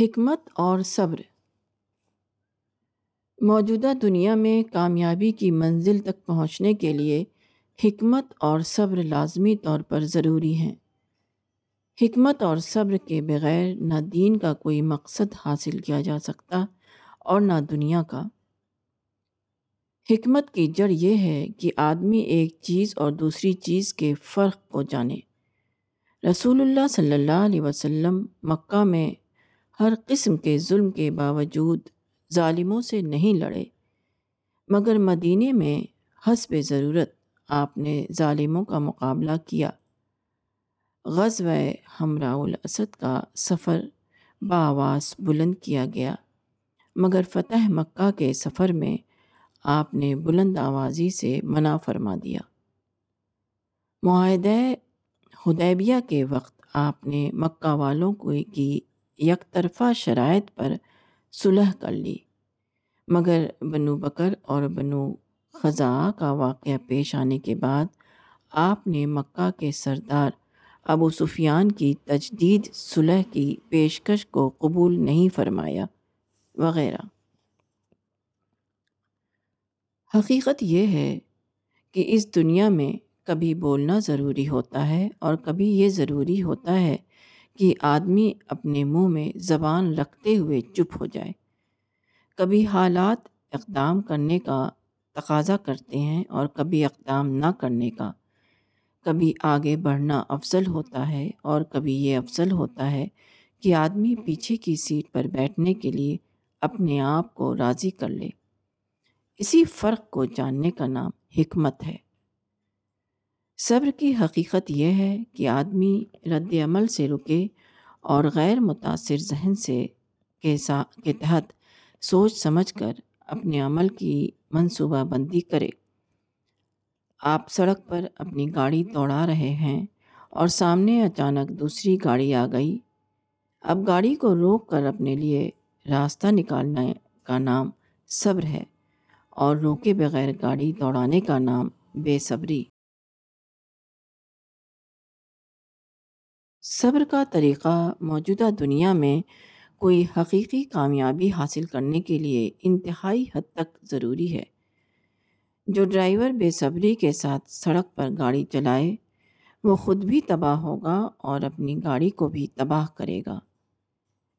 حکمت اور صبر۔ موجودہ دنیا میں کامیابی کی منزل تک پہنچنے کے لیے حکمت اور صبر لازمی طور پر ضروری ہیں۔ حکمت اور صبر کے بغیر نہ دین کا کوئی مقصد حاصل کیا جا سکتا اور نہ دنیا کا۔ حکمت کی جڑ یہ ہے کہ آدمی ایک چیز اور دوسری چیز کے فرق کو جانے۔ رسول اللہ صلی اللہ علیہ وسلم مکہ میں ہر قسم کے ظلم کے باوجود ظالموں سے نہیں لڑے۔ مگر مدینے میں حسب ضرورت آپ نے ظالموں کا مقابلہ کیا۔ غزوہ ہمراء الاسد کا سفر بآواز بلند کیا گیا۔ مگر فتح مکہ کے سفر میں آپ نے بلند آوازی سے منع فرما دیا۔ معاہدہ حدیبیہ کے وقت آپ نے مکہ والوں کو کی یک طرفہ شرائط پر صلح کر لی۔ مگر بنو بکر اور بنو خزاں کا واقعہ پیش آنے کے بعد آپ نے مکہ کے سردار ابو سفیان کی تجدید صلح کی پیشکش کو قبول نہیں فرمایا، وغیرہ۔ حقیقت یہ ہے کہ اس دنیا میں کبھی بولنا ضروری ہوتا ہے اور کبھی یہ ضروری ہوتا ہے کہ آدمی اپنے منہ میں زبان رکھتے ہوئے چپ ہو جائے۔ کبھی حالات اقدام کرنے کا تقاضا کرتے ہیں اور کبھی اقدام نہ کرنے کا۔ کبھی آگے بڑھنا افضل ہوتا ہے اور کبھی یہ افضل ہوتا ہے کہ آدمی پیچھے کی سیٹ پر بیٹھنے کے لیے اپنے آپ کو راضی کر لے۔ اسی فرق کو جاننے کا نام حکمت ہے۔ صبر کی حقیقت یہ ہے کہ آدمی رد عمل سے رکے اور غیر متاثر ذہن سے کے سا، کے تحت سوچ سمجھ کر اپنے عمل کی منصوبہ بندی کرے۔ آپ سڑک پر اپنی گاڑی دوڑا رہے ہیں اور سامنے اچانک دوسری گاڑی آ گئی۔ اب گاڑی کو روک کر اپنے لیے راستہ نکالنے کا نام صبر ہے اور روکے بغیر گاڑی دوڑانے کا نام بے صبری۔ صبر کا طریقہ موجودہ دنیا میں کوئی حقیقی کامیابی حاصل کرنے کے لیے انتہائی حد تک ضروری ہے۔ جو ڈرائیور بے صبری کے ساتھ سڑک پر گاڑی چلائے، وہ خود بھی تباہ ہوگا اور اپنی گاڑی کو بھی تباہ کرے گا۔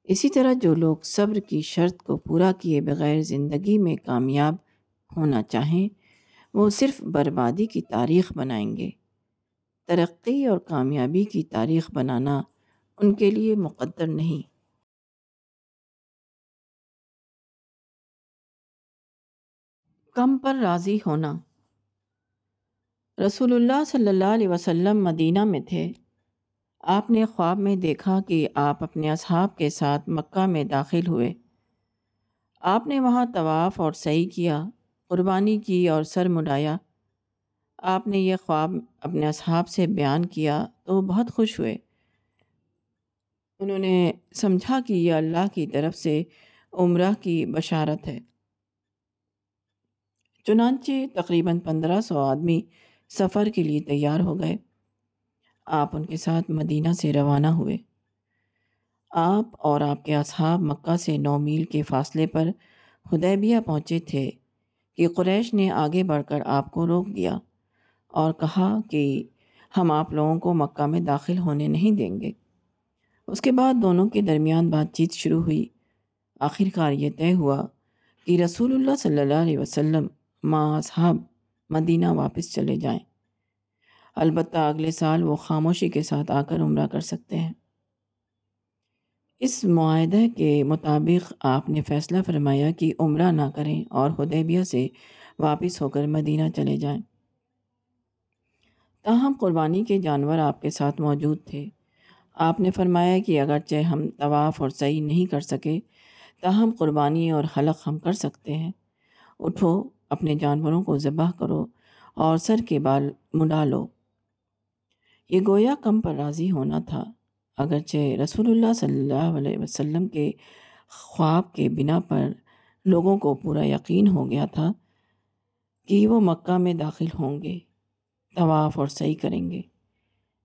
اسی طرح جو لوگ صبر کی شرط کو پورا کیے بغیر زندگی میں کامیاب ہونا چاہیں، وہ صرف بربادی کی تاریخ بنائیں گے۔ ترقی اور کامیابی کی تاریخ بنانا ان کے لیے مقدر نہیں۔ کم پر راضی ہونا۔ رسول اللہ صلی اللہ علیہ وسلم مدینہ میں تھے۔ آپ نے خواب میں دیکھا کہ آپ اپنے اصحاب کے ساتھ مکہ میں داخل ہوئے۔ آپ نے وہاں طواف اور صحیح کیا، قربانی کی اور سر مڈایا آپ نے یہ خواب اپنے اصحاب سے بیان کیا تو وہ بہت خوش ہوئے۔ انہوں نے سمجھا کہ یہ اللہ کی طرف سے عمرہ کی بشارت ہے۔ چنانچہ تقریباً پندرہ سو آدمی سفر کے لیے تیار ہو گئے۔ آپ ان کے ساتھ مدینہ سے روانہ ہوئے۔ آپ اور آپ کے اصحاب مکہ سے نو میل کے فاصلے پر حدیبیہ پہنچے تھے کہ قریش نے آگے بڑھ کر آپ کو روک دیا۔ اور کہا کہ ہم آپ لوگوں کو مکہ میں داخل ہونے نہیں دیں گے۔ اس کے بعد دونوں کے درمیان بات چیت شروع ہوئی۔ آخر کار یہ طے ہوا کہ رسول اللہ صلی اللہ علیہ وسلم ماں اصحاب مدینہ واپس چلے جائیں۔ البتہ اگلے سال وہ خاموشی کے ساتھ آ کر عمرہ کر سکتے ہیں۔ اس معاہدہ کے مطابق آپ نے فیصلہ فرمایا کہ عمرہ نہ کریں اور حدیبیہ سے واپس ہو کر مدینہ چلے جائیں۔ تاہم قربانی کے جانور آپ کے ساتھ موجود تھے۔ آپ نے فرمایا کہ اگرچہ ہم طواف اور صحیح نہیں کر سکے، تاہم قربانی اور حلق ہم کر سکتے ہیں۔ اٹھو، اپنے جانوروں کو ذبح کرو اور سر کے بال مڈا لو۔ یہ گویا کم پر راضی ہونا تھا، اگرچہ رسول اللہ صلی اللہ علیہ وسلم کے خواب کے بنا پر لوگوں کو پورا یقین ہو گیا تھا کہ وہ مکہ میں داخل ہوں گے۔ طواف اور صحیح کریں گے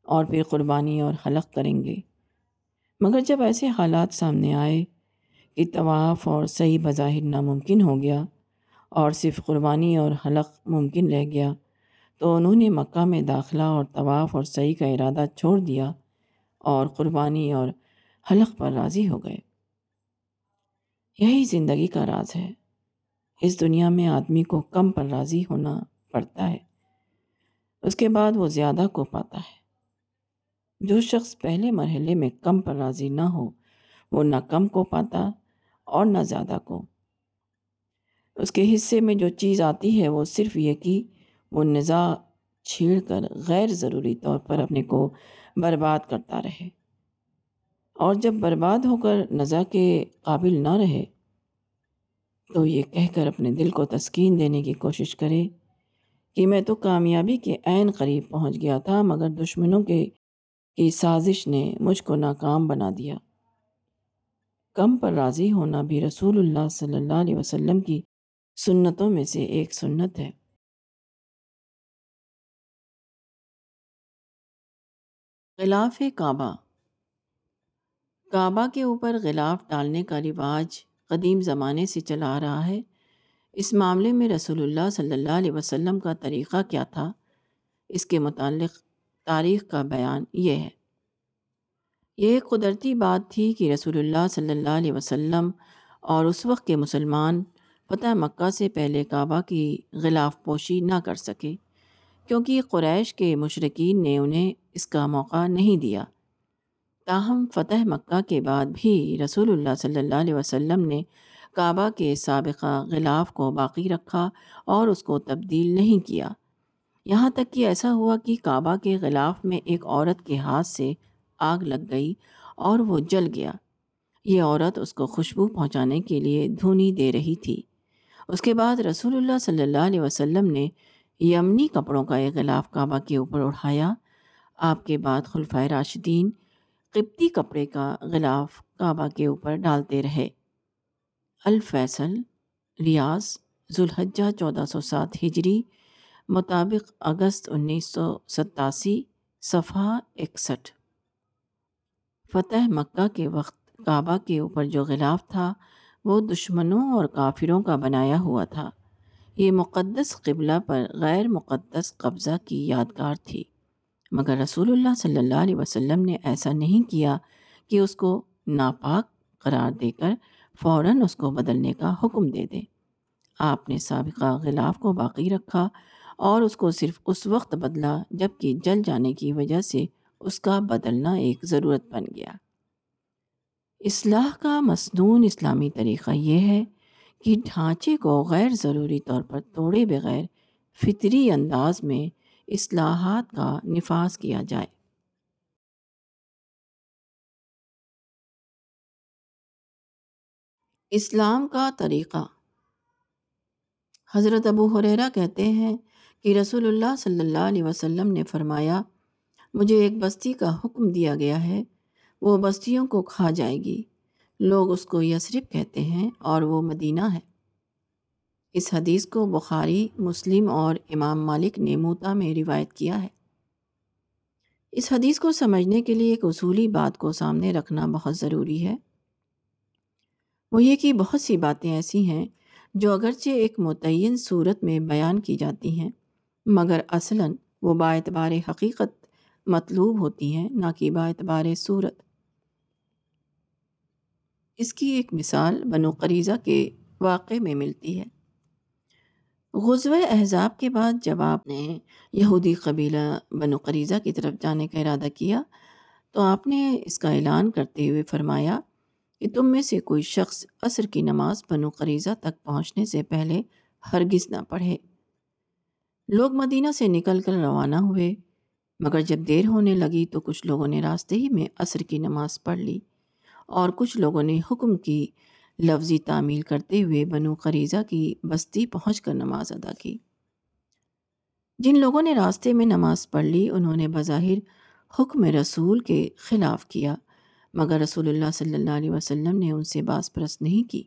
اور پھر قربانی اور حلق کریں گے۔ مگر جب ایسے حالات سامنے آئے کہ طواف اور صحیح بظاہر ناممکن ہو گیا اور صرف قربانی اور حلق ممکن رہ گیا، تو انہوں نے مکہ میں داخلہ اور طواف اور صحیح کا ارادہ چھوڑ دیا اور قربانی اور حلق پر راضی ہو گئے۔ یہی زندگی کا راز ہے۔ اس دنیا میں آدمی کو کم پر راضی ہونا پڑتا ہے۔ اس کے بعد وہ زیادہ کو پاتا ہے۔ جو شخص پہلے مرحلے میں کم پر راضی نہ ہو، وہ نہ کم کو پاتا اور نہ زیادہ کو۔ اس کے حصے میں جو چیز آتی ہے، وہ صرف یہ کہ وہ نزا چھیڑ کر غیر ضروری طور پر اپنے کو برباد کرتا رہے۔ اور جب برباد ہو کر نزا کے قابل نہ رہے، تو یہ کہہ کر اپنے دل کو تسکین دینے کی کوشش کرے۔ کہ میں تو کامیابی کے عین قریب پہنچ گیا تھا، مگر دشمنوں کے، کی سازش نے مجھ کو ناکام بنا دیا۔ کم پر راضی ہونا بھی رسول اللہ صلی اللہ علیہ وسلم کی سنتوں میں سے ایک سنت ہے۔ غلاف کعبہ۔ کعبہ کے اوپر غلاف ڈالنے کا رواج قدیم زمانے سے چلا آ رہا ہے۔ اس معاملے میں رسول اللہ صلی اللہ علیہ وسلم کا طریقہ کیا تھا؟ اس کے متعلق تاریخ کا بیان یہ ہے۔ یہ ایک قدرتی بات تھی کہ رسول اللہ صلی اللہ علیہ وسلم اور اس وقت کے مسلمان فتح مکہ سے پہلے کعبہ کی غلاف پوشی نہ کر سکے، کیونکہ قریش کے مشرقین نے انہیں اس کا موقع نہیں دیا۔ تاہم، فتح مکہ کے بعد بھی رسول اللہ صلی اللہ علیہ وسلم نے کعبہ کے سابقہ غلاف کو باقی رکھا اور اس کو تبدیل نہیں کیا۔ یہاں تک کہ ایسا ہوا کہ کعبہ کے غلاف میں ایک عورت کے ہاتھ سے آگ لگ گئی اور وہ جل گیا۔ یہ عورت اس کو خوشبو پہنچانے کے لیے دھونی دے رہی تھی۔ اس کے بعد رسول اللہ صلی اللہ علیہ وسلم نے یمنی کپڑوں کا ایک غلاف کعبہ کے اوپر اٹھایا۔ آپ کے بعد خلفۂ راشدین قبطی کپڑے کا غلاف کعبہ کے اوپر ڈالتے رہے۔ الفیصل ریاض ذوالحجہ چودہ سو سات ہجری مطابق اگست انیس سو ستاسی صفحہ اکسٹھ۔ فتح مکہ کے وقت کعبہ کے اوپر جو غلاف تھا، وہ دشمنوں اور کافروں کا بنایا ہوا تھا۔ یہ مقدس قبلہ پر غیر مقدس قبضہ کی یادگار تھی۔ مگر رسول اللہ صلی اللہ علیہ وسلم نے ایسا نہیں کیا کہ اس کو ناپاک قرار دے کر فوراً اس کو بدلنے کا حکم دے دے۔ آپ نے سابقہ غلاف کو باقی رکھا اور اس کو صرف اس وقت بدلا جبکہ جل جانے کی وجہ سے اس کا بدلنا ایک ضرورت بن گیا۔ اصلاح کا مصنون اسلامی طریقہ یہ ہے کہ ڈھانچے کو غیر ضروری طور پر توڑے بغیر فطری انداز میں اصلاحات کا نفاذ کیا جائے۔ اسلام کا طریقہ۔ حضرت ابو حریرہ کہتے ہیں کہ رسول اللہ صلی اللہ علیہ وسلم نے فرمایا، مجھے ایک بستی کا حکم دیا گیا ہے، وہ بستیوں کو کھا جائے گی۔ لوگ اس کو یسرف کہتے ہیں اور وہ مدینہ ہے۔ اس حدیث کو بخاری، مسلم اور امام مالک نے موتا میں روایت کیا ہے۔ اس حدیث کو سمجھنے کے لیے ایک اصولی بات کو سامنے رکھنا بہت ضروری ہے۔ وہ یہ کہ بہت سی باتیں ایسی ہیں جو اگرچہ ایک متعین صورت میں بیان کی جاتی ہیں، مگر اصلاً وہ با اعتبار حقیقت مطلوب ہوتی ہیں، نہ کہ با اعتبار صورت۔ اس کی ایک مثال بنو قریضہ کے واقع میں ملتی ہے۔ غزوہ احزاب کے بعد جب آپ نے یہودی قبیلہ بنو قریضہ کی طرف جانے کا ارادہ کیا، تو آپ نے اس کا اعلان کرتے ہوئے فرمایا کہ تم میں سے کوئی شخص عصر کی نماز بنو قریضہ تک پہنچنے سے پہلے ہرگز نہ پڑھے۔ لوگ مدینہ سے نکل کر روانہ ہوئے، مگر جب دیر ہونے لگی تو کچھ لوگوں نے راستے ہی میں عصر کی نماز پڑھ لی اور کچھ لوگوں نے حکم کی لفظی تعمیل کرتے ہوئے بنو قریضہ کی بستی پہنچ کر نماز ادا کی۔ جن لوگوں نے راستے میں نماز پڑھ لی، انہوں نے بظاہر حکم رسول کے خلاف کیا۔ مگر رسول اللہ صلی اللہ علیہ وسلم نے ان سے باس پرست نہیں کی،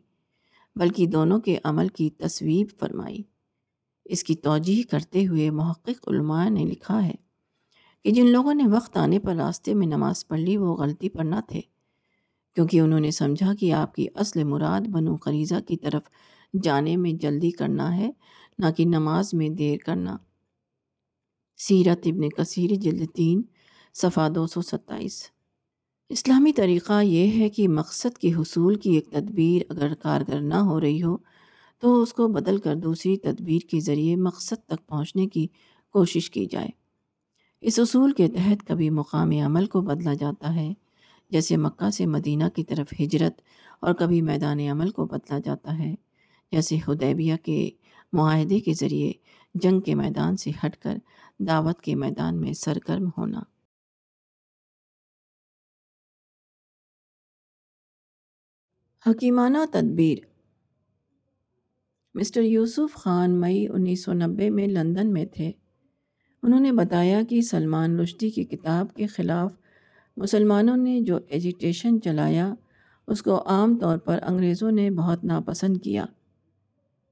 بلکہ دونوں کے عمل کی تصویب فرمائی۔ اس کی توجہ کرتے ہوئے محقق علماء نے لکھا ہے کہ جن لوگوں نے وقت آنے پر راستے میں نماز پڑھ لی، وہ غلطی پر نہ تھے، کیونکہ انہوں نے سمجھا کہ آپ کی اصل مراد بنو قریضہ کی طرف جانے میں جلدی کرنا ہے، نہ کہ نماز میں دیر کرنا۔ سیرت ابن کثیر جلد تین، صفحہ دو سو ستائیس۔ اسلامی طریقہ یہ ہے کہ مقصد کے حصول کی ایک تدبیر اگر کارگر نہ ہو رہی ہو، تو اس کو بدل کر دوسری تدبیر کے ذریعے مقصد تک پہنچنے کی کوشش کی جائے۔ اس اصول کے تحت کبھی مقام عمل کو بدلا جاتا ہے، جیسے مکہ سے مدینہ کی طرف ہجرت، اور کبھی میدان عمل کو بدلا جاتا ہے، جیسے حدیبیہ کے معاہدے کے ذریعے جنگ کے میدان سے ہٹ کر دعوت کے میدان میں سرگرم ہونا۔ حکیمانہ تدبیر۔ مسٹر یوسف خان مئی انیس سو نبے میں لندن میں تھے۔ انہوں نے بتایا کہ سلمان رشدی کی کتاب کے خلاف مسلمانوں نے جو ایجیٹیشن چلایا، اس کو عام طور پر انگریزوں نے بہت ناپسند کیا۔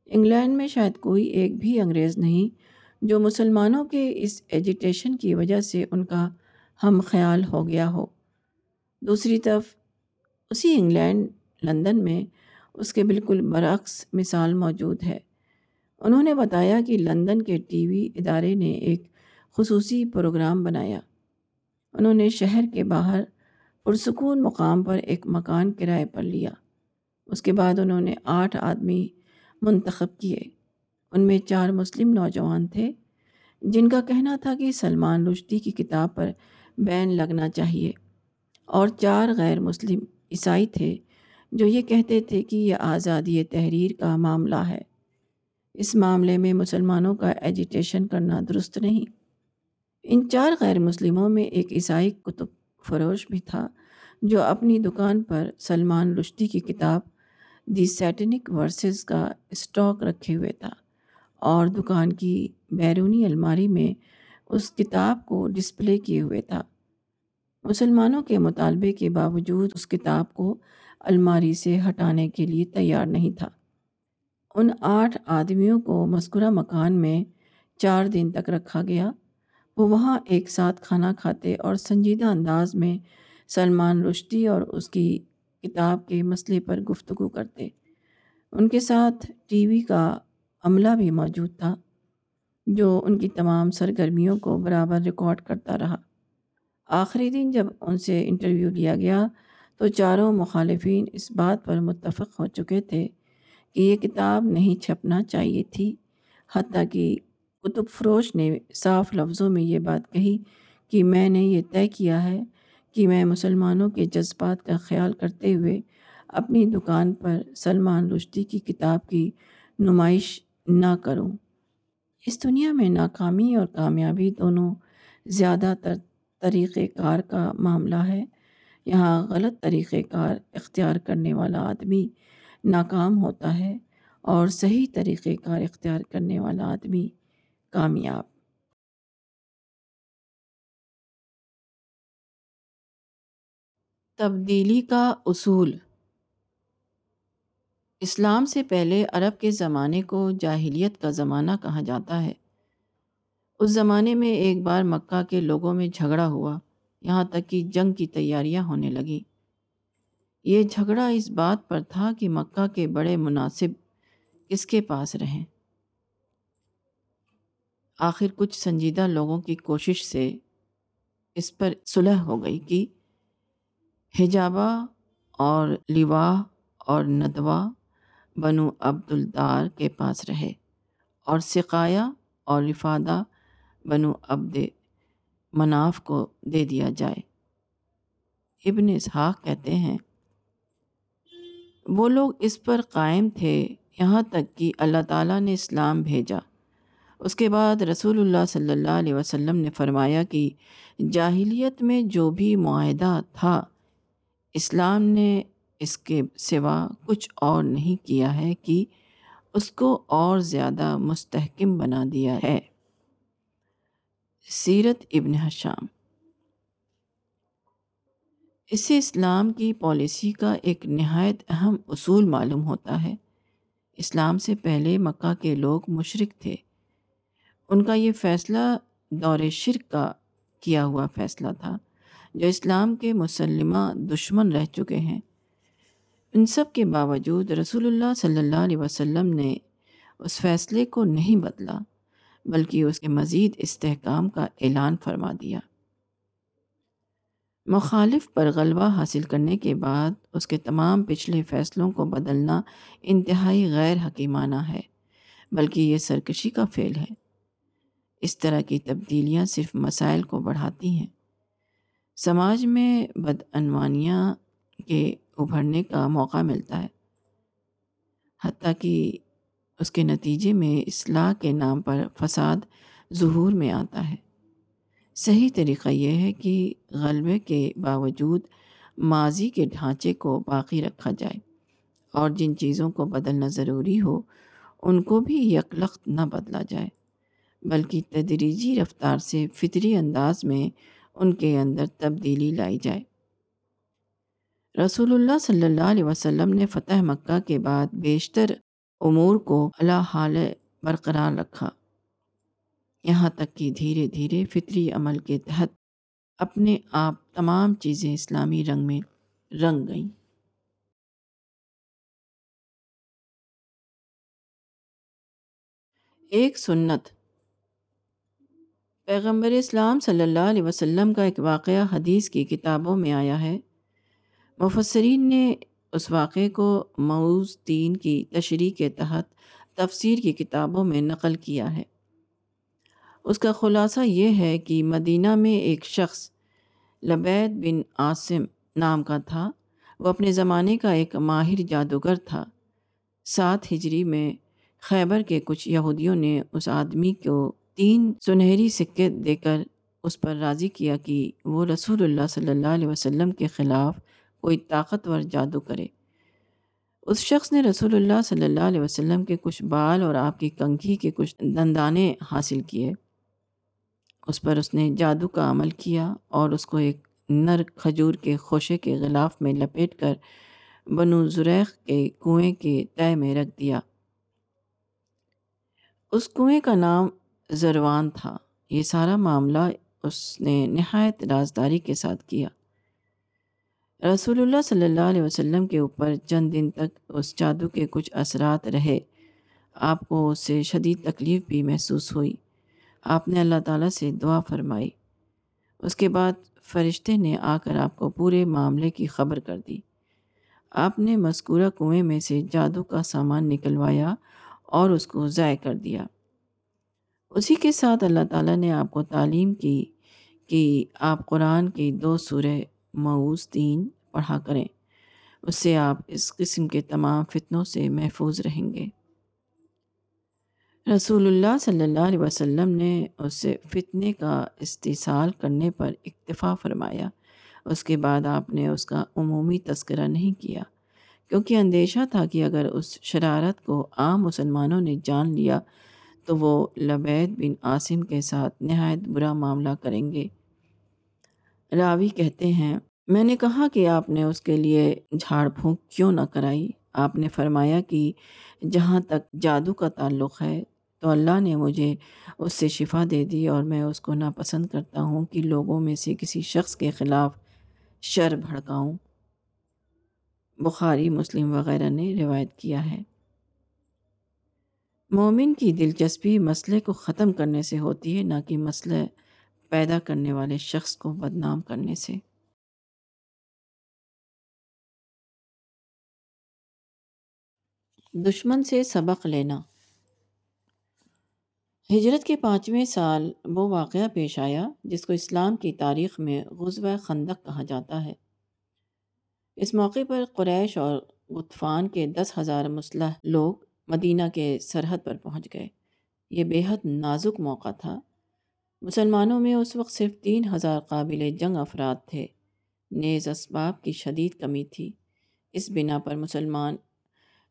انگلینڈ میں شاید کوئی ایک بھی انگریز نہیں جو مسلمانوں کے اس ایجیٹیشن کی وجہ سے ان کا ہم خیال ہو گیا ہو۔ دوسری طرف، اسی انگلینڈ لندن میں اس کے بالکل برعکس مثال موجود ہے۔ انہوں نے بتایا کہ لندن کے ٹی وی ادارے نے ایک خصوصی پروگرام بنایا۔ انہوں نے شہر کے باہر پرسکون مقام پر ایک مکان کرائے پر لیا۔ اس کے بعد انہوں نے آٹھ آدمی منتخب کیے۔ ان میں چار مسلم نوجوان تھے، جن کا کہنا تھا کہ سلمان رشدی کی کتاب پر بین لگنا چاہیے، اور چار غیر مسلم عیسائی تھے جو یہ کہتے تھے کہ یہ آزادی تحریر کا معاملہ ہے۔ اس معاملے میں مسلمانوں کا ایجیٹیشن کرنا درست نہیں۔ ان چار غیر مسلموں میں ایک عیسائی کتب فروش بھی تھا، جو اپنی دکان پر سلمان رشدی کی کتاب دی سیٹنک ورسز کا اسٹاک رکھے ہوئے تھا اور دکان کی بیرونی الماری میں اس کتاب کو ڈسپلے کیے ہوئے تھا۔ مسلمانوں کے مطالبے کے باوجود اس کتاب کو الماری سے ہٹانے کے لیے تیار نہیں تھا۔ ان آٹھ آدمیوں کو مذکورہ مکان میں چار دن تک رکھا گیا۔ وہ وہاں ایک ساتھ کھانا کھاتے اور سنجیدہ انداز میں سلمان رشدی اور اس کی کتاب کے مسئلے پر گفتگو کرتے۔ ان کے ساتھ ٹی وی کا عملہ بھی موجود تھا، جو ان کی تمام سرگرمیوں کو برابر ریکارڈ کرتا رہا۔ آخری دن جب ان سے انٹرویو لیا گیا تو چاروں مخالفین اس بات پر متفق ہو چکے تھے کہ یہ کتاب نہیں چھپنا چاہیے تھی، حتیٰ کہ کتب فروش نے صاف لفظوں میں یہ بات کہی کہ میں نے یہ طے کیا ہے کہ میں مسلمانوں کے جذبات کا خیال کرتے ہوئے اپنی دکان پر سلمان رشدی کی کتاب کی نمائش نہ کروں۔ اس دنیا میں ناکامی اور کامیابی دونوں زیادہ تر طریقۂ کار کا معاملہ ہے۔ یہاں غلط طریقۂ کار اختیار کرنے والا آدمی ناکام ہوتا ہے اور صحیح طریقۂ کار اختیار کرنے والا آدمی کامیاب۔ تبدیلی کا اصول۔ اسلام سے پہلے عرب کے زمانے کو جاہلیت کا زمانہ کہا جاتا ہے۔ اس زمانے میں ایک بار مکہ کے لوگوں میں جھگڑا ہوا۔ یہاں تک کہ جنگ کی تیاریاں ہونے لگی یہ جھگڑا اس بات پر تھا کہ مکہ کے بڑے مناسب کس کے پاس رہیں۔ آخر کچھ سنجیدہ لوگوں کی کوشش سے اس پر صلح ہو گئی کہ حجابہ اور لواح اور ندوہ بنو عبدالدار کے پاس رہے اور سقایا اور رفادہ بنو عبد مناف کو دے دیا جائے۔ ابن اسحاق کہتے ہیں، وہ لوگ اس پر قائم تھے یہاں تک کہ اللہ تعالیٰ نے اسلام بھیجا۔ اس کے بعد رسول اللہ صلی اللہ علیہ وسلم نے فرمایا کہ جاہلیت میں جو بھی معاہدہ تھا، اسلام نے اس کے سوا کچھ اور نہیں کیا ہے کہ اس کو اور زیادہ مستحکم بنا دیا ہے۔ سیرت ابن حشام۔ اس سے اسلام کی پالیسی کا ایک نہایت اہم اصول معلوم ہوتا ہے۔ اسلام سے پہلے مکہ کے لوگ مشرق تھے۔ ان کا یہ فیصلہ دور شرک کا کیا ہوا فیصلہ تھا، جو اسلام کے مسلمہ دشمن رہ چکے ہیں۔ ان سب کے باوجود رسول اللہ صلی اللہ علیہ وسلم نے اس فیصلے کو نہیں بدلا۔ بلکہ اس کے مزید استحکام کا اعلان فرما دیا۔ مخالف پر غلبہ حاصل کرنے کے بعد اس کے تمام پچھلے فیصلوں کو بدلنا انتہائی غیر حکیمانہ ہے، بلکہ یہ سرکشی کا فعل ہے۔ اس طرح کی تبدیلیاں صرف مسائل کو بڑھاتی ہیں۔ سماج میں بدعنوانیاں کے ابھرنے کا موقع ملتا ہے، حتیٰ کہ اس کے نتیجے میں اصلاح کے نام پر فساد ظہور میں آتا ہے۔ صحیح طریقہ یہ ہے کہ غلبے کے باوجود ماضی کے ڈھانچے کو باقی رکھا جائے اور جن چیزوں کو بدلنا ضروری ہو، ان کو بھی یکلخت نہ بدلا جائے، بلکہ تدریجی رفتار سے فطری انداز میں ان کے اندر تبدیلی لائی جائے۔ رسول اللہ صلی اللہ علیہ وسلم نے فتح مکہ کے بعد بیشتر امور کو اللہ حال برقرار رکھا۔ یہاں تک کہ دھیرے دھیرے فطری عمل کے تحت اپنے آپ تمام چیزیں اسلامی رنگ میں رنگ گئیں۔ ایک سنت۔ پیغمبر اسلام صلی اللہ علیہ وسلم کا ایک واقعہ حدیث کی کتابوں میں آیا ہے۔ مفسرین نے اس واقعے کو معوض دین کی تشریح کے تحت تفسیر کی کتابوں میں نقل کیا ہے۔ اس کا خلاصہ یہ ہے کہ مدینہ میں ایک شخص لبید بن عاصم نام کا تھا۔ وہ اپنے زمانے کا ایک ماہر جادوگر تھا۔ سات ہجری میں خیبر کے کچھ یہودیوں نے اس آدمی کو تین سنہری سکے دے کر اس پر راضی کیا کہ وہ رسول اللہ صلی اللہ علیہ وسلم کے خلاف کوئی طاقتور جادو کرے۔ اس شخص نے رسول اللہ صلی اللہ علیہ وسلم کے کچھ بال اور آپ کی کنکھی کے کچھ دندانے حاصل کیے۔ اس پر اس نے جادو کا عمل کیا اور اس کو ایک نر کھجور کے خوشے کے غلاف میں لپیٹ کر بنو زریخ کے کنویں کے تہ میں رکھ دیا۔ اس کنویں کا نام زروان تھا۔ یہ سارا معاملہ اس نے نہایت رازداری کے ساتھ کیا۔ رسول اللہ صلی اللہ علیہ وسلم کے اوپر چند دن تک اس جادو کے کچھ اثرات رہے۔ آپ کو اس سے شدید تکلیف بھی محسوس ہوئی۔ آپ نے اللہ تعالیٰ سے دعا فرمائی۔ اس کے بعد فرشتے نے آ کر آپ کو پورے معاملے کی خبر کر دی۔ آپ نے مذکورہ کنویں میں سے جادو کا سامان نکلوایا اور اس کو ضائع کر دیا۔ اسی کے ساتھ اللہ تعالیٰ نے آپ کو تعلیم کی کہ آپ قرآن کی دو سورہ معوض دین پڑھا کریں۔ اس سے آپ اس قسم کے تمام فتنوں سے محفوظ رہیں گے۔ رسول اللہ صلی اللہ علیہ وسلم نے اس سے فتنے کا استحصال کرنے پر اکتفا فرمایا۔ اس کے بعد آپ نے اس کا عمومی تذکرہ نہیں کیا، کیونکہ اندیشہ تھا کہ اگر اس شرارت کو عام مسلمانوں نے جان لیا، تو وہ لبید بن عاصم کے ساتھ نہایت برا معاملہ کریں گے۔ راوی کہتے ہیں میں نے کہا کہ آپ نے اس کے لیے جھاڑ پھونک کیوں نہ کرائی؟ آپ نے فرمایا کہ جہاں تک جادو کا تعلق ہے، تو اللہ نے مجھے اس سے شفا دے دی اور میں اس کو ناپسند کرتا ہوں کہ لوگوں میں سے کسی شخص کے خلاف شر بھڑکاؤں۔ بخاری، مسلم وغیرہ نے روایت کیا ہے۔ مومن کی دلچسپی مسئلے کو ختم کرنے سے ہوتی ہے، نہ کہ مسئلہ پیدا کرنے والے شخص کو بدنام کرنے سے۔ دشمن سے سبق لینا۔ ہجرت کے پانچویں سال وہ واقعہ پیش آیا جس کو اسلام کی تاریخ میں غزوہ خندق کہا جاتا ہے۔ اس موقع پر قریش اور غطفان کے دس ہزار مسلح لوگ مدینہ کے سرحد پر پہنچ گئے۔ یہ بے حد نازک موقع تھا۔ مسلمانوں میں اس وقت صرف تین ہزار قابل جنگ افراد تھے۔ نیز اسباب کی شدید کمی تھی۔ اس بنا پر مسلمان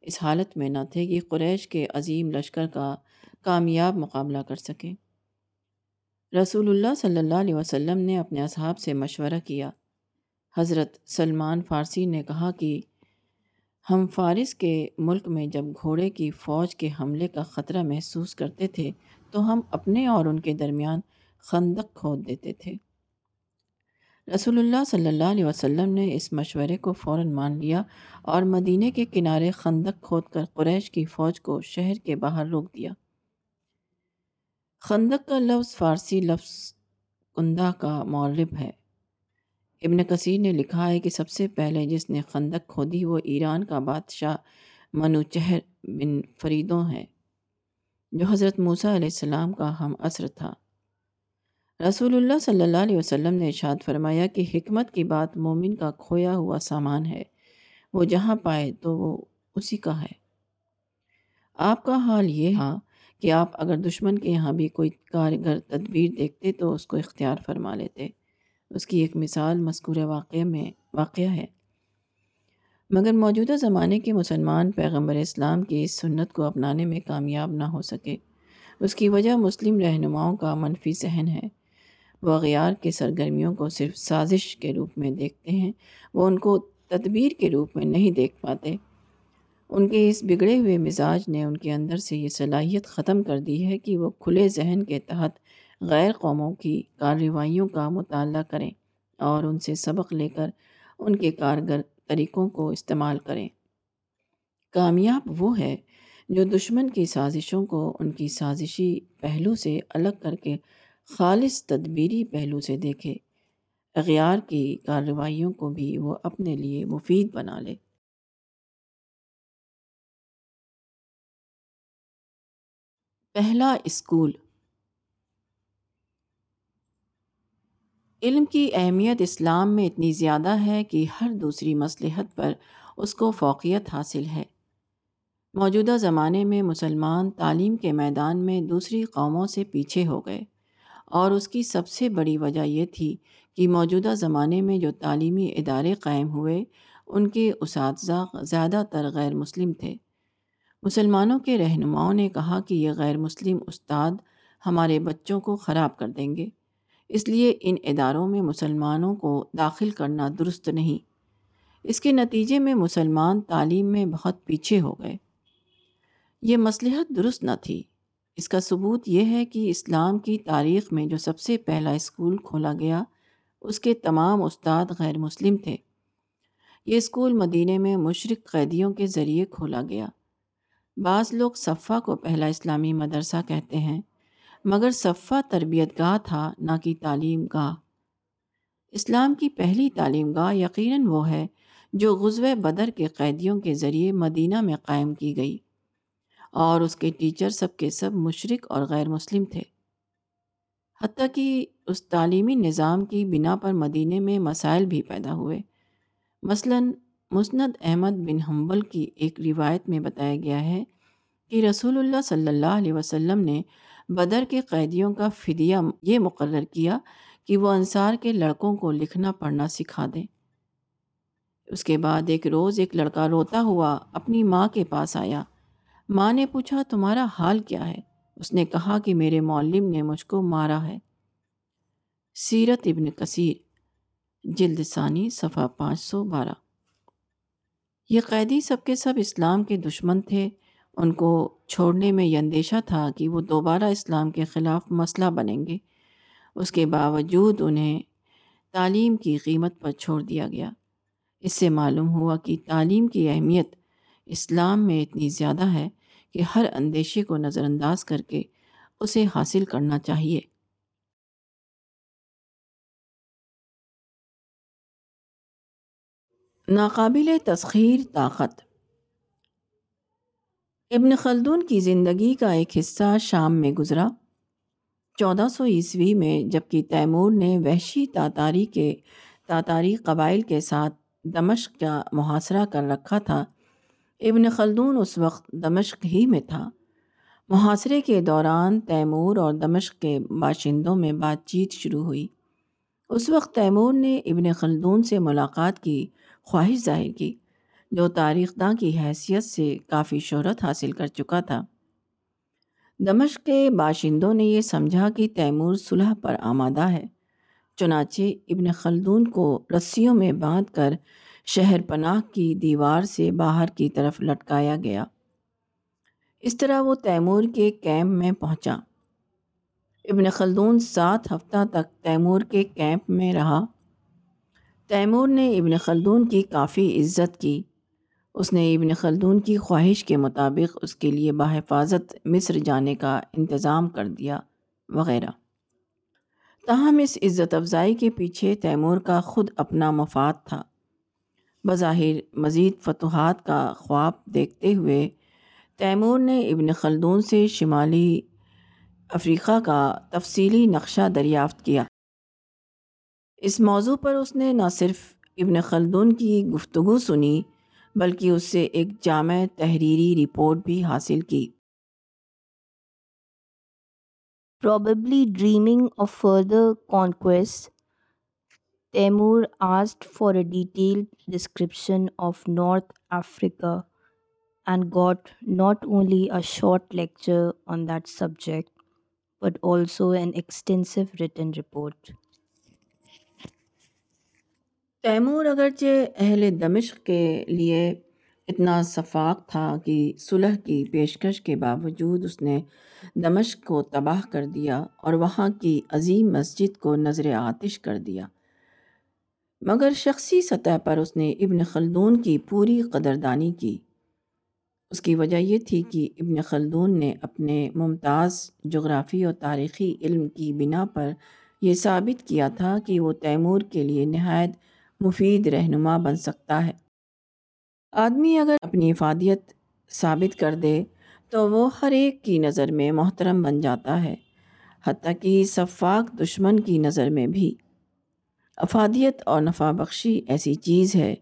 اس حالت میں نہ تھے کہ قریش کے عظیم لشکر کا کامیاب مقابلہ کر سکیں رسول اللہ صلی اللہ علیہ وسلم نے اپنے اصحاب سے مشورہ کیا۔ حضرت سلمان فارسی نے کہا کہ ہم فارس کے ملک میں جب گھوڑے کی فوج کے حملے کا خطرہ محسوس کرتے تھے تو ہم اپنے اور ان کے درمیان خندق کھود دیتے تھے۔ رسول اللہ صلی اللہ علیہ وسلم نے اس مشورے کو فوراً مان لیا اور مدینے کے کنارے خندق کھود کر قریش کی فوج کو شہر کے باہر روک دیا۔ خندق کا لفظ فارسی لفظ کندہ کا مورب ہے۔ ابن کثیر نے لکھا ہے کہ سب سے پہلے جس نے خندق کھودی وہ ایران کا بادشاہ منوچہر بن فریدوں ہے جو حضرت موسیٰ علیہ السلام کا ہم عصر تھا۔ رسول اللہ صلی اللہ علیہ وسلم نے اشاد فرمایا کہ حکمت کی بات مومن کا کھویا ہوا سامان ہے۔ وہ جہاں پائے تو وہ اسی کا ہے۔ آپ کا حال یہ ہاں کہ آپ اگر دشمن کے یہاں بھی کوئی کارگر تدبیر دیکھتے تو اس کو اختیار فرما لیتے۔ اس کی ایک مثال مذکور واقعہ میں واقعہ ہے۔ مگر موجودہ زمانے کے مسلمان پیغمبر اسلام کی اس سنت کو اپنانے میں کامیاب نہ ہو سکے۔ اس کی وجہ مسلم رہنماؤں کا منفی ذہن ہے۔ وہ اغیار کے سرگرمیوں کو صرف سازش کے روپ میں دیکھتے ہیں، وہ ان کو تدبیر کے روپ میں نہیں دیکھ پاتے۔ ان کے اس بگڑے ہوئے مزاج نے ان کے اندر سے یہ صلاحیت ختم کر دی ہے کہ وہ کھلے ذہن کے تحت غیر قوموں کی کارروائیوں کا مطالعہ کریں اور ان سے سبق لے کر ان کے کارگر طریقوں کو استعمال کریں۔ کامیاب وہ ہے جو دشمن کی سازشوں کو ان کی سازشی پہلو سے الگ کر کے خالص تدبیری پہلو سے دیکھے، اغیار کی کارروائیوں کو بھی وہ اپنے لیے مفید بنا لے۔ پہلا اسکول۔ علم کی اہمیت اسلام میں اتنی زیادہ ہے کہ ہر دوسری مصلحت پر اس کو فوقیت حاصل ہے۔ موجودہ زمانے میں مسلمان تعلیم کے میدان میں دوسری قوموں سے پیچھے ہو گئے۔ اور اس کی سب سے بڑی وجہ یہ تھی کہ موجودہ زمانے میں جو تعلیمی ادارے قائم ہوئے، ان کے اساتذہ زیادہ تر غیر مسلم تھے۔ مسلمانوں کے رہنماؤں نے کہا کہ یہ غیر مسلم استاد ہمارے بچوں کو خراب کر دیں گے۔ اس لیے ان اداروں میں مسلمانوں کو داخل کرنا درست نہیں۔ اس کے نتیجے میں مسلمان تعلیم میں بہت پیچھے ہو گئے۔ یہ مصلحت درست نہ تھی۔ اس کا ثبوت یہ ہے کہ اسلام کی تاریخ میں جو سب سے پہلا اسکول کھولا گیا، اس کے تمام استاد غیر مسلم تھے۔ یہ اسکول مدینہ میں مشرق قیدیوں کے ذریعے کھولا گیا۔ بعض لوگ صفہ کو پہلا اسلامی مدرسہ کہتے ہیں، مگر صفہ تربیت گاہ تھا، نہ کہ تعلیم گاہ۔ اسلام کی پہلی تعلیم گاہ یقیناً وہ ہے جو غزوہ بدر کے قیدیوں کے ذریعے مدینہ میں قائم کی گئی۔ اور اس کے ٹیچر سب کے سب مشرق اور غیر مسلم تھے۔ حتیٰ کہ اس تعلیمی نظام کی بنا پر مدینہ میں مسائل بھی پیدا ہوئے۔ مثلا، مسند احمد بن حنبل کی ایک روایت میں بتایا گیا ہے کہ رسول اللہ صلی اللہ علیہ وسلم نے بدر کے قیدیوں کا فدیہ یہ مقرر کیا کہ وہ انصار کے لڑکوں کو لکھنا، پڑھنا سکھا دیں۔ اس کے بعد ایک روز ایک لڑکا روتا ہوا اپنی ماں کے پاس آیا۔ ماں نے پوچھا، تمہارا حال کیا ہے؟ اس نے کہا کہ میرے معلم نے مجھ کو مارا ہے۔ سیرت ابن کثیر، جلد ثانی، صفحہ پانچ سو بارہ۔ یہ قیدی سب کے سب اسلام کے دشمن تھے۔ ان کو چھوڑنے میں یہ اندیشہ تھا کہ وہ دوبارہ اسلام کے خلاف مسئلہ بنیں گے۔ اس کے باوجود انہیں تعلیم کی قیمت پر چھوڑ دیا گیا۔ اس سے معلوم ہوا کہ تعلیم کی اہمیت اسلام میں اتنی زیادہ ہے کہ ہر اندیشے کو نظر انداز کر کے اسے حاصل کرنا چاہیے۔ ناقابل تسخیر طاقت۔ ابن خلدون کی زندگی کا ایک حصہ شام میں گزرا۔ چودہ سو عیسوی میں جبکہ تیمور نے وحشی تاتاری کے، تاتاری قبائل کے ساتھ دمشق کا محاصرہ کر رکھا تھا ابن خلدون اس وقت دمشق ہی میں تھا۔ محاصرے کے دوران تیمور اور دمشق کے باشندوں میں بات چیت شروع ہوئی۔ اس وقت تیمور نے ابن خلدون سے ملاقات کی، خواہش ظاہر کی، جو تاریخ داں کی حیثیت سے کافی شہرت حاصل کر چکا تھا۔ دمشق کے باشندوں نے یہ سمجھا کہ تیمور صلح پر آمادہ ہے، چنانچہ ابن خلدون کو رسیوں میں باندھ کر شہر پناہ کی دیوار سے باہر کی طرف لٹکایا گیا۔ اس طرح وہ تیمور کے کیمپ میں پہنچا۔ ابن خلدون سات ہفتہ تک تیمور کے کیمپ میں رہا۔ تیمور نے ابن خلدون کی کافی عزت کی۔ اس نے ابن خلدون کی خواہش کے مطابق اس کے لیے بحفاظت مصر جانے کا انتظام کر دیا وغیرہ۔ تاہم اس عزت افزائی کے پیچھے تیمور کا خود اپنا مفاد تھا۔ بظاہر مزید فتوحات کا خواب دیکھتے ہوئے تیمور نے ابن خلدون سے شمالی افریقہ کا تفصیلی نقشہ دریافت کیا۔ اس موضوع پر اس نے نہ صرف ابن خلدون کی گفتگو سنی بلکہ اس سے ایک جامع تحریری رپورٹ بھی حاصل کی۔ Probably dreaming of further conquests, Timur asked for a detail description of North Africa and got not only a short lecture on that subject but also an extensive written report. Timur اگرچہ اہل دمشق کے لیے اتنا شفاق تھا کہ صلح کی پیشکش کے باوجود اس نے دمشق کو تباہ کر دیا اور وہاں کی عظیم مسجد کو نظر آتش کر دیا۔ مگر شخصی سطح پر اس نے ابن خلدون کی پوری قدردانی کی۔ اس کی وجہ یہ تھی کہ ابن خلدون نے اپنے ممتاز جغرافی اور تاریخی علم کی بنا پر یہ ثابت کیا تھا کہ وہ تیمور کے لیے نہایت مفید رہنما بن سکتا ہے۔ آدمی اگر اپنی افادیت ثابت کر دے تو وہ ہر ایک کی نظر میں محترم بن جاتا ہے، حتیٰ کہ صفاق دشمن کی نظر میں بھی۔ افادیت اور نفع بخشی ایسی چیز ہے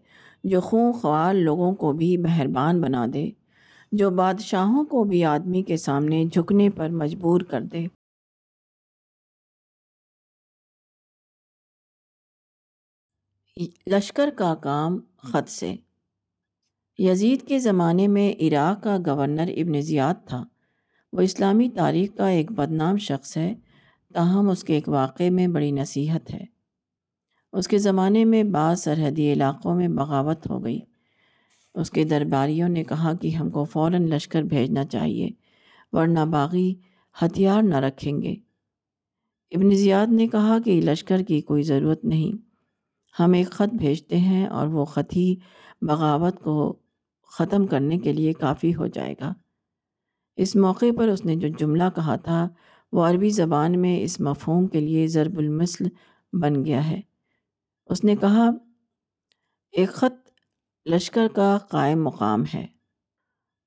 جو خون خوار لوگوں کو بھی مہربان بنا دے، جو بادشاہوں کو بھی آدمی کے سامنے جھکنے پر مجبور کر دے۔ لشکر کا کام خط سے۔ یزید کے زمانے میں عراق کا گورنر ابن زیاد تھا۔ وہ اسلامی تاریخ کا ایک بدنام شخص ہے، تاہم اس کے ایک واقعے میں بڑی نصیحت ہے۔ اس کے زمانے میں بعض سرحدی علاقوں میں بغاوت ہو گئی۔ اس کے درباریوں نے کہا کہ ہم کو فوراً لشکر بھیجنا چاہیے، ورنہ باغی ہتھیار نہ رکھیں گے۔ ابن زیاد نے کہا کہ لشکر کی کوئی ضرورت نہیں۔ ہم ایک خط بھیجتے ہیں اور وہ خط ہی بغاوت کو ختم کرنے کے لیے کافی ہو جائے گا۔ اس موقع پر اس نے جو جملہ کہا تھا، وہ عربی زبان میں اس مفہوم کے لیے ضرب المثل بن گیا ہے۔ اس نے کہا، ایک خط لشکر کا قائم مقام ہے.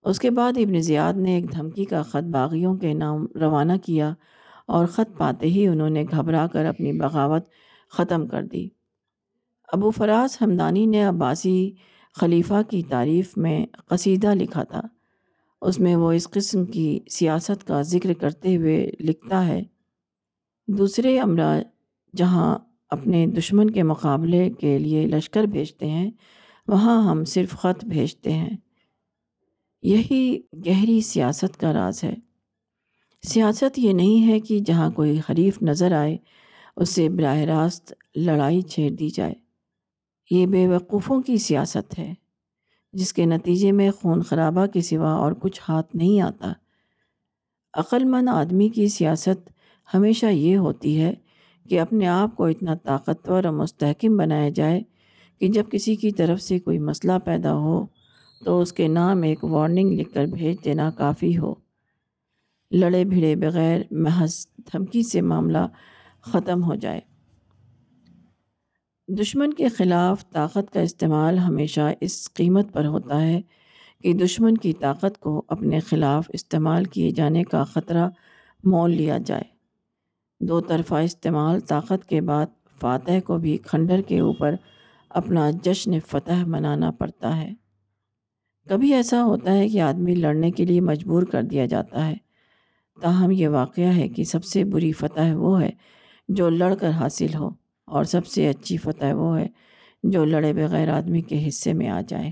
اس کے بعد ابن زیاد نے ایک دھمکی کا خط باغیوں کے نام روانہ کیا اور خط پاتے ہی انہوں نے گھبرا کر اپنی بغاوت ختم کر دی۔ ابو فراز ہمدانی نے عباسی خلیفہ کی تعریف میں قصیدہ لکھا تھا۔ اس میں وہ اس قسم کی سیاست کا ذکر کرتے ہوئے لکھتا ہے، دوسرے امرا جہاں اپنے دشمن کے مقابلے کے لیے لشکر بھیجتے ہیں، وہاں ہم صرف خط بھیجتے ہیں۔ یہی گہری سیاست کا راز ہے۔ سیاست یہ نہیں ہے کہ جہاں کوئی حریف نظر آئے اس سے براہ راست لڑائی چھیڑ دی جائے۔ یہ بے وقوفوں کی سیاست ہے، جس کے نتیجے میں خون خرابہ کے سوا اور کچھ ہاتھ نہیں آتا۔ عقل مند آدمی کی سیاست ہمیشہ یہ ہوتی ہے کہ اپنے آپ کو اتنا طاقتور اور مستحکم بنایا جائے کہ جب کسی کی طرف سے کوئی مسئلہ پیدا ہو تو اس کے نام ایک وارننگ لکھ کر بھیج دینا کافی ہو۔ لڑے بھیڑے بغیر محض دھمکی سے معاملہ ختم ہو جائے۔ دشمن کے خلاف طاقت کا استعمال ہمیشہ اس قیمت پر ہوتا ہے کہ دشمن کی طاقت کو اپنے خلاف استعمال کیے جانے کا خطرہ مول لیا جائے۔ دو طرفہ استعمال طاقت کے بعد فاتح کو بھی کھنڈر کے اوپر اپنا جشن فتح منانا پڑتا ہے۔ کبھی ایسا ہوتا ہے کہ آدمی لڑنے کے لیے مجبور کر دیا جاتا ہے۔ تاہم، یہ واقعہ ہے کہ سب سے بری فتح وہ ہے جو لڑ کر حاصل ہو اور سب سے اچھی فتح وہ ہے جو لڑے بغیر آدمی کے حصے میں آ جائے۔